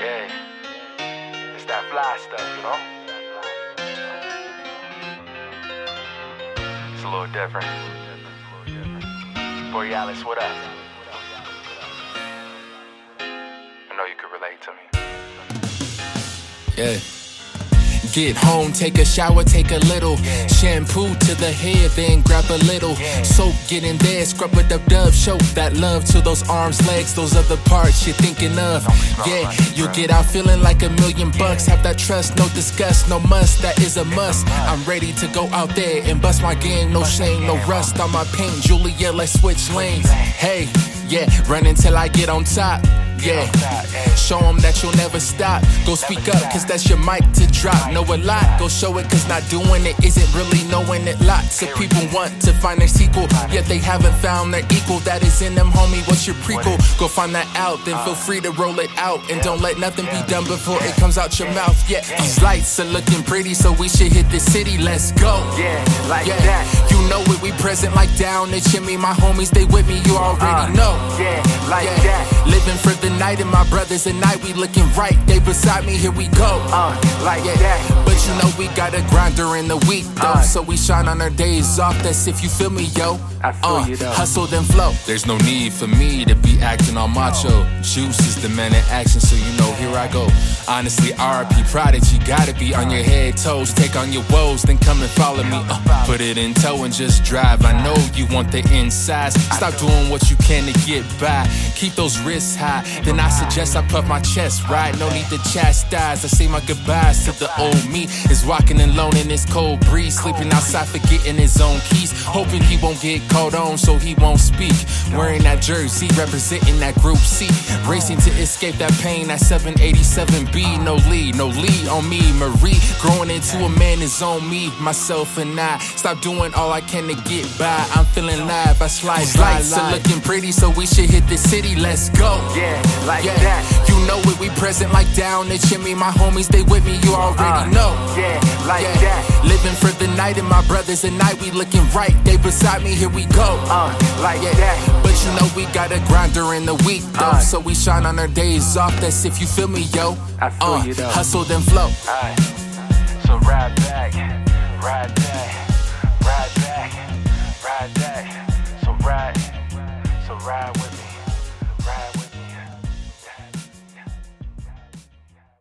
Yeah. It's that fly stuff, you know? It's a little different. Borealis, what up? I know you could relate to me. Yeah. Get home, take a shower, take a little shampoo to the head, then grab a little soap. Get in there, scrub a dub dub, show that love to those arms, legs, those other parts you're thinking of. Yeah, you'll get out feeling like a million bucks. Have that trust, no disgust, no must. That is a must. I'm ready to go out there and bust my game, no shame, no rust on my paint. Julia, let's switch lanes. Hey, yeah, run until I get on top. Yeah, show them that you'll never stop. Go speak up, cause that's your mic to drop. Know a lot, go show it, cause not doing it isn't really knowing it. Lots of people want to find their sequel, yet they haven't found their equal. That is in them, homie. What's your prequel? Go find that out, then feel free to roll it out. And don't let nothing be done before it comes out your mouth. Yeah, these lights are looking pretty, so we should hit the city. Let's go. Yeah, like Yeah, that. you know it, we present like down the chimney. My homies, they with me, you already know. Yeah, like that. living for the night, and my brothers and I, we looking right. They beside me, here we go. Uh, like Yeah, that. but you know we got a grind during the week though, Uh. so we shine on our days off. That's if you feel me, yo. I feel uh, you, though. Hustle then flow. There's no need for me to be acting all macho. Juice is the man in action, so you know here I go. Honestly, RP Prodigy gotta be on your head toes. Take on your woes, then come and follow me. Uh, put it in tow and just drive. I know you want the insides. Stop doing what you can to get by. Keep those wrists high. Then I suggest I puff my chest right. No need to chastise. I say my goodbyes to the old me. Is walking alone in this cold breeze. Sleeping outside, forgetting his own keys. Hoping he won't get called on so he won't speak. Wearing that jersey, representing that group C. Racing to escape that pain, that 787B. No lead, no lead on me. Marie, growing into a man is on me, myself and I. Stop doing all I can to get by. I'm feeling live, I slide, slide, Lights are looking pretty, so we should hit the city. Let's go. Yeah, like yeah. that. You know it, we present like down the chimney. My homies, they with me, you already uh, know. Yeah, like yeah. that. Living for the night, and my brothers and I, we looking right. They beside me, here we go. Uh, like yeah. that. But you know we got a grind during the week, though. Uh, so we shine on our days off. That's if you feel me, yo. I feel uh, you though. Hustle then flow. So ride back, ride back.